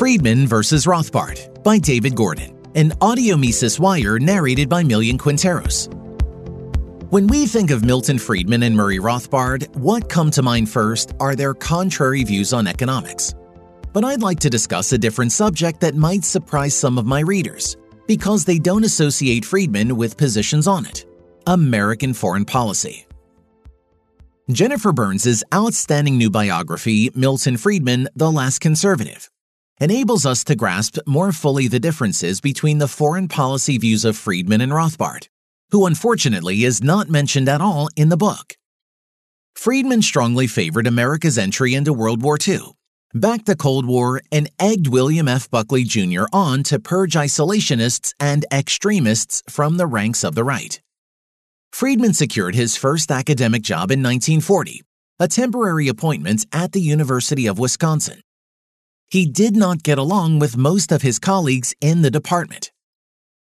Friedman versus Rothbard by David Gordon, an audio Mises Wire narrated by Millian Quinteros. When we think of Milton Friedman and Murray Rothbard, what come to mind first are their contrary views on economics. But I'd like to discuss a different subject that might surprise some of my readers, because they don't associate Friedman with positions on it American foreign policy. Jennifer Burns's outstanding new biography, Milton Friedman, The Last Conservative, enables us to grasp more fully the differences between the foreign policy views of Friedman and Rothbard, who unfortunately is not mentioned at all in the book. Friedman strongly favored America's entry into World War II, backed the Cold War, and egged William F. Buckley Jr. on to purge isolationists and extremists from the ranks of the right. Friedman secured his first academic job in 1940, a temporary appointment at the University of Wisconsin. He did not get along with most of his colleagues in the department.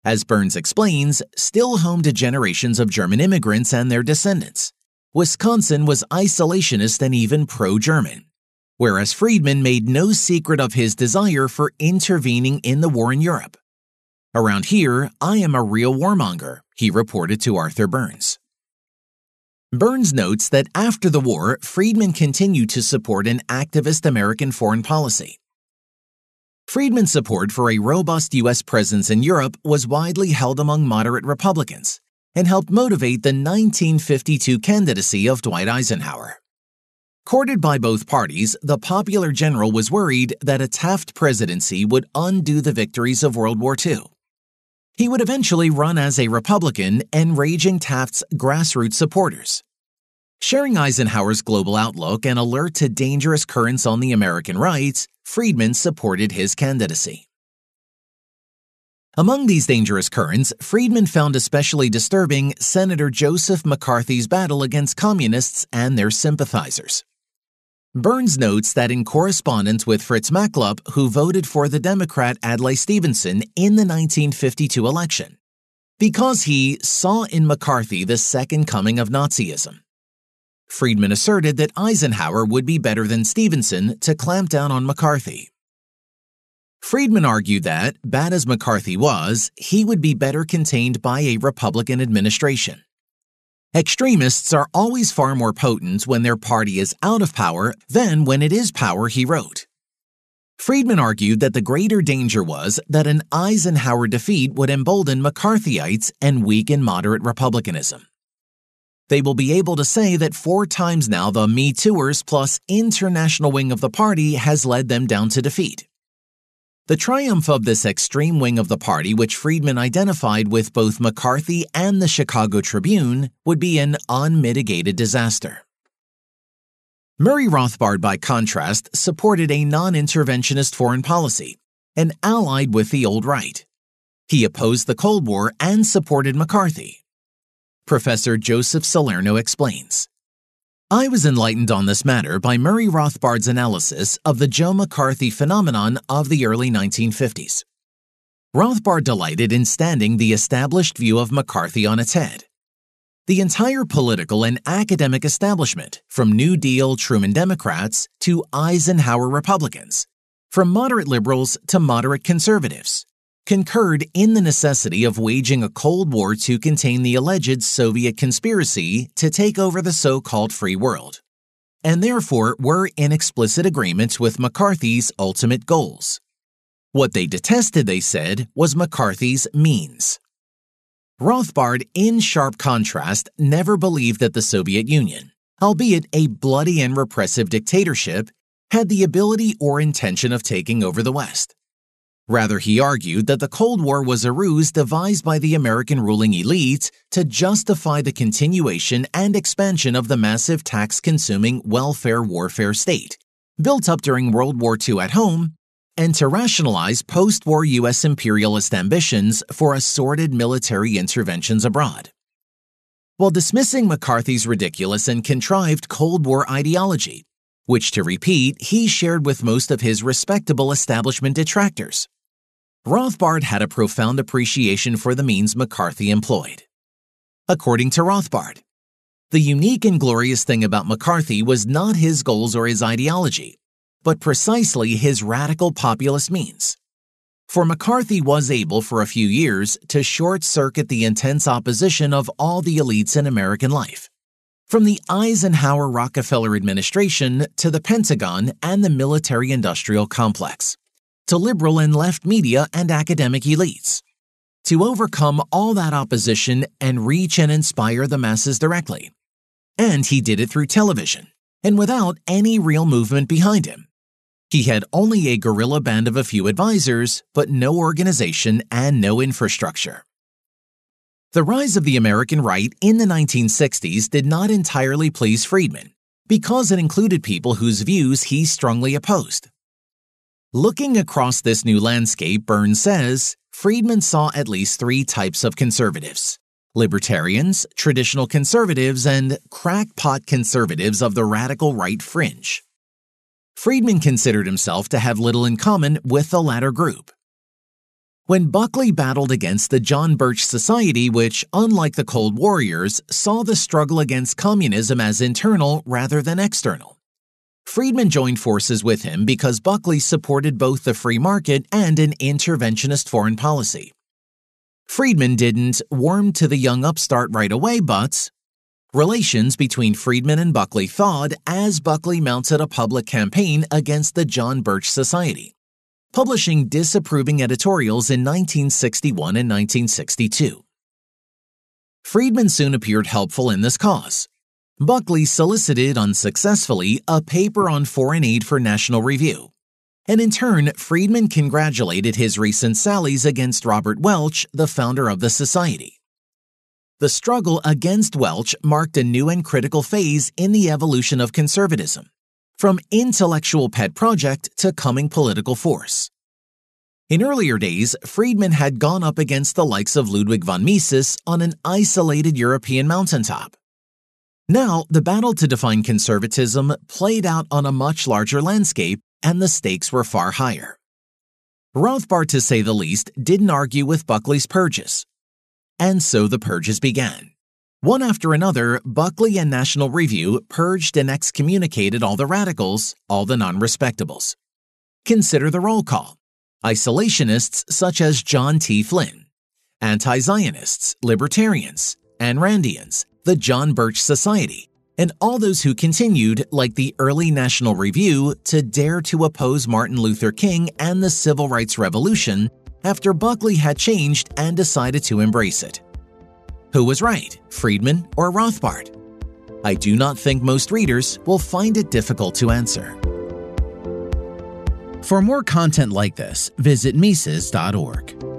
As Burns explains, still home to generations of German immigrants and their descendants, Wisconsin was isolationist and even pro German, whereas Friedman made no secret of his desire for intervening in the war in Europe. Around here, I am a real warmonger, he reported to Arthur Burns. Burns notes that after the war, Friedman continued to support an activist American foreign policy. Friedman's support for a robust U.S. presence in Europe was widely held among moderate Republicans and helped motivate the 1952 candidacy of Dwight Eisenhower. Courted by both parties, the popular general was worried that a Taft presidency would undo the victories of World War II. He would eventually run as a Republican, enraging Taft's grassroots supporters. Sharing Eisenhower's global outlook and alert to dangerous currents on the American right, Friedman supported his candidacy. Among these dangerous currents, Friedman found especially disturbing Senator Joseph McCarthy's battle against communists and their sympathizers. Burns notes that in correspondence with Fritz Machlup, who voted for the Democrat Adlai Stevenson in the 1952 election, because he saw in McCarthy the second coming of Nazism. Friedman asserted that Eisenhower would be better than Stevenson to clamp down on McCarthy. Friedman argued that, bad as McCarthy was, he would be better contained by a Republican administration. Extremists are always far more potent when their party is out of power than when it is power, he wrote. Friedman argued that the greater danger was that an Eisenhower defeat would embolden McCarthyites and weaken moderate republicanism. They will be able to say that four times now the Me Tooers plus international wing of the party has led them down to defeat. The triumph of this extreme wing of the party, which Friedman identified with both McCarthy and the Chicago Tribune, would be an unmitigated disaster. Murray Rothbard, by contrast, supported a non interventionist foreign policy and allied with the old right. He opposed the Cold War and supported McCarthy. Professor Joseph Salerno explains. I was enlightened on this matter by Murray Rothbard's analysis of the Joe McCarthy phenomenon of the early 1950s. Rothbard delighted in standing the established view of McCarthy on its head. The entire political and academic establishment, from New Deal Truman Democrats to Eisenhower Republicans, from moderate liberals to moderate conservatives, concurred in the necessity of waging a Cold War to contain the alleged Soviet conspiracy to take over the so called free world, and therefore were in explicit agreement with McCarthy's ultimate goals. What they detested, they said, was McCarthy's means. Rothbard, in sharp contrast, never believed that the Soviet Union, albeit a bloody and repressive dictatorship, had the ability or intention of taking over the West. Rather, he argued that the Cold War was a ruse devised by the American ruling elite to justify the continuation and expansion of the massive tax consuming welfare warfare state, built up during World War II at home, and to rationalize post war U.S. imperialist ambitions for assorted military interventions abroad. While dismissing McCarthy's ridiculous and contrived Cold War ideology, which to repeat, he shared with most of his respectable establishment detractors. Rothbard had a profound appreciation for the means McCarthy employed. According to Rothbard, the unique and glorious thing about McCarthy was not his goals or his ideology, but precisely his radical populist means. For McCarthy was able for a few years to short circuit the intense opposition of all the elites in American life. From the Eisenhower Rockefeller administration to the Pentagon and the military industrial complex, to liberal and left media and academic elites. To overcome all that opposition and reach and inspire the masses directly. And he did it through television, and without any real movement behind him. He had only a guerrilla band of a few advisors, but no organization and no infrastructure. The rise of the American right in the 1960s did not entirely please Friedman because it included people whose views he strongly opposed. Looking across this new landscape, Burns says, Friedman saw at least three types of conservatives libertarians, traditional conservatives, and crackpot conservatives of the radical right fringe. Friedman considered himself to have little in common with the latter group. When Buckley battled against the John Birch Society, which, unlike the Cold Warriors, saw the struggle against communism as internal rather than external, Friedman joined forces with him because Buckley supported both the free market and an interventionist foreign policy. Friedman didn't warm to the young upstart right away, but relations between Friedman and Buckley thawed as Buckley mounted a public campaign against the John Birch Society publishing disapproving editorials in 1961 and 1962. Friedman soon appeared helpful in this cause. Buckley solicited unsuccessfully a paper on foreign aid for National Review, and in turn, Friedman congratulated his recent sallies against Robert Welch, the founder of the Society. The struggle against Welch marked a new and critical phase in the evolution of conservatism from intellectual pet project to coming political force. In earlier days, Friedman had gone up against the likes of Ludwig von Mises on an isolated European mountaintop. Now, the battle to define conservatism played out on a much larger landscape, and the stakes were far higher. Rothbard, to say the least, didn't argue with Buckley's purges. And so the purges began. One after another, Buckley and National Review purged and excommunicated all the radicals, all the non respectables. Consider the roll call isolationists such as John T. Flynn, anti Zionists, libertarians, Ayn Randians, the John Birch Society, and all those who continued, like the early National Review, to dare to oppose Martin Luther King and the Civil Rights Revolution after Buckley had changed and decided to embrace it. Who was right, Friedman or Rothbard? I do not think most readers will find it difficult to answer. For more content like this, visit Mises.org.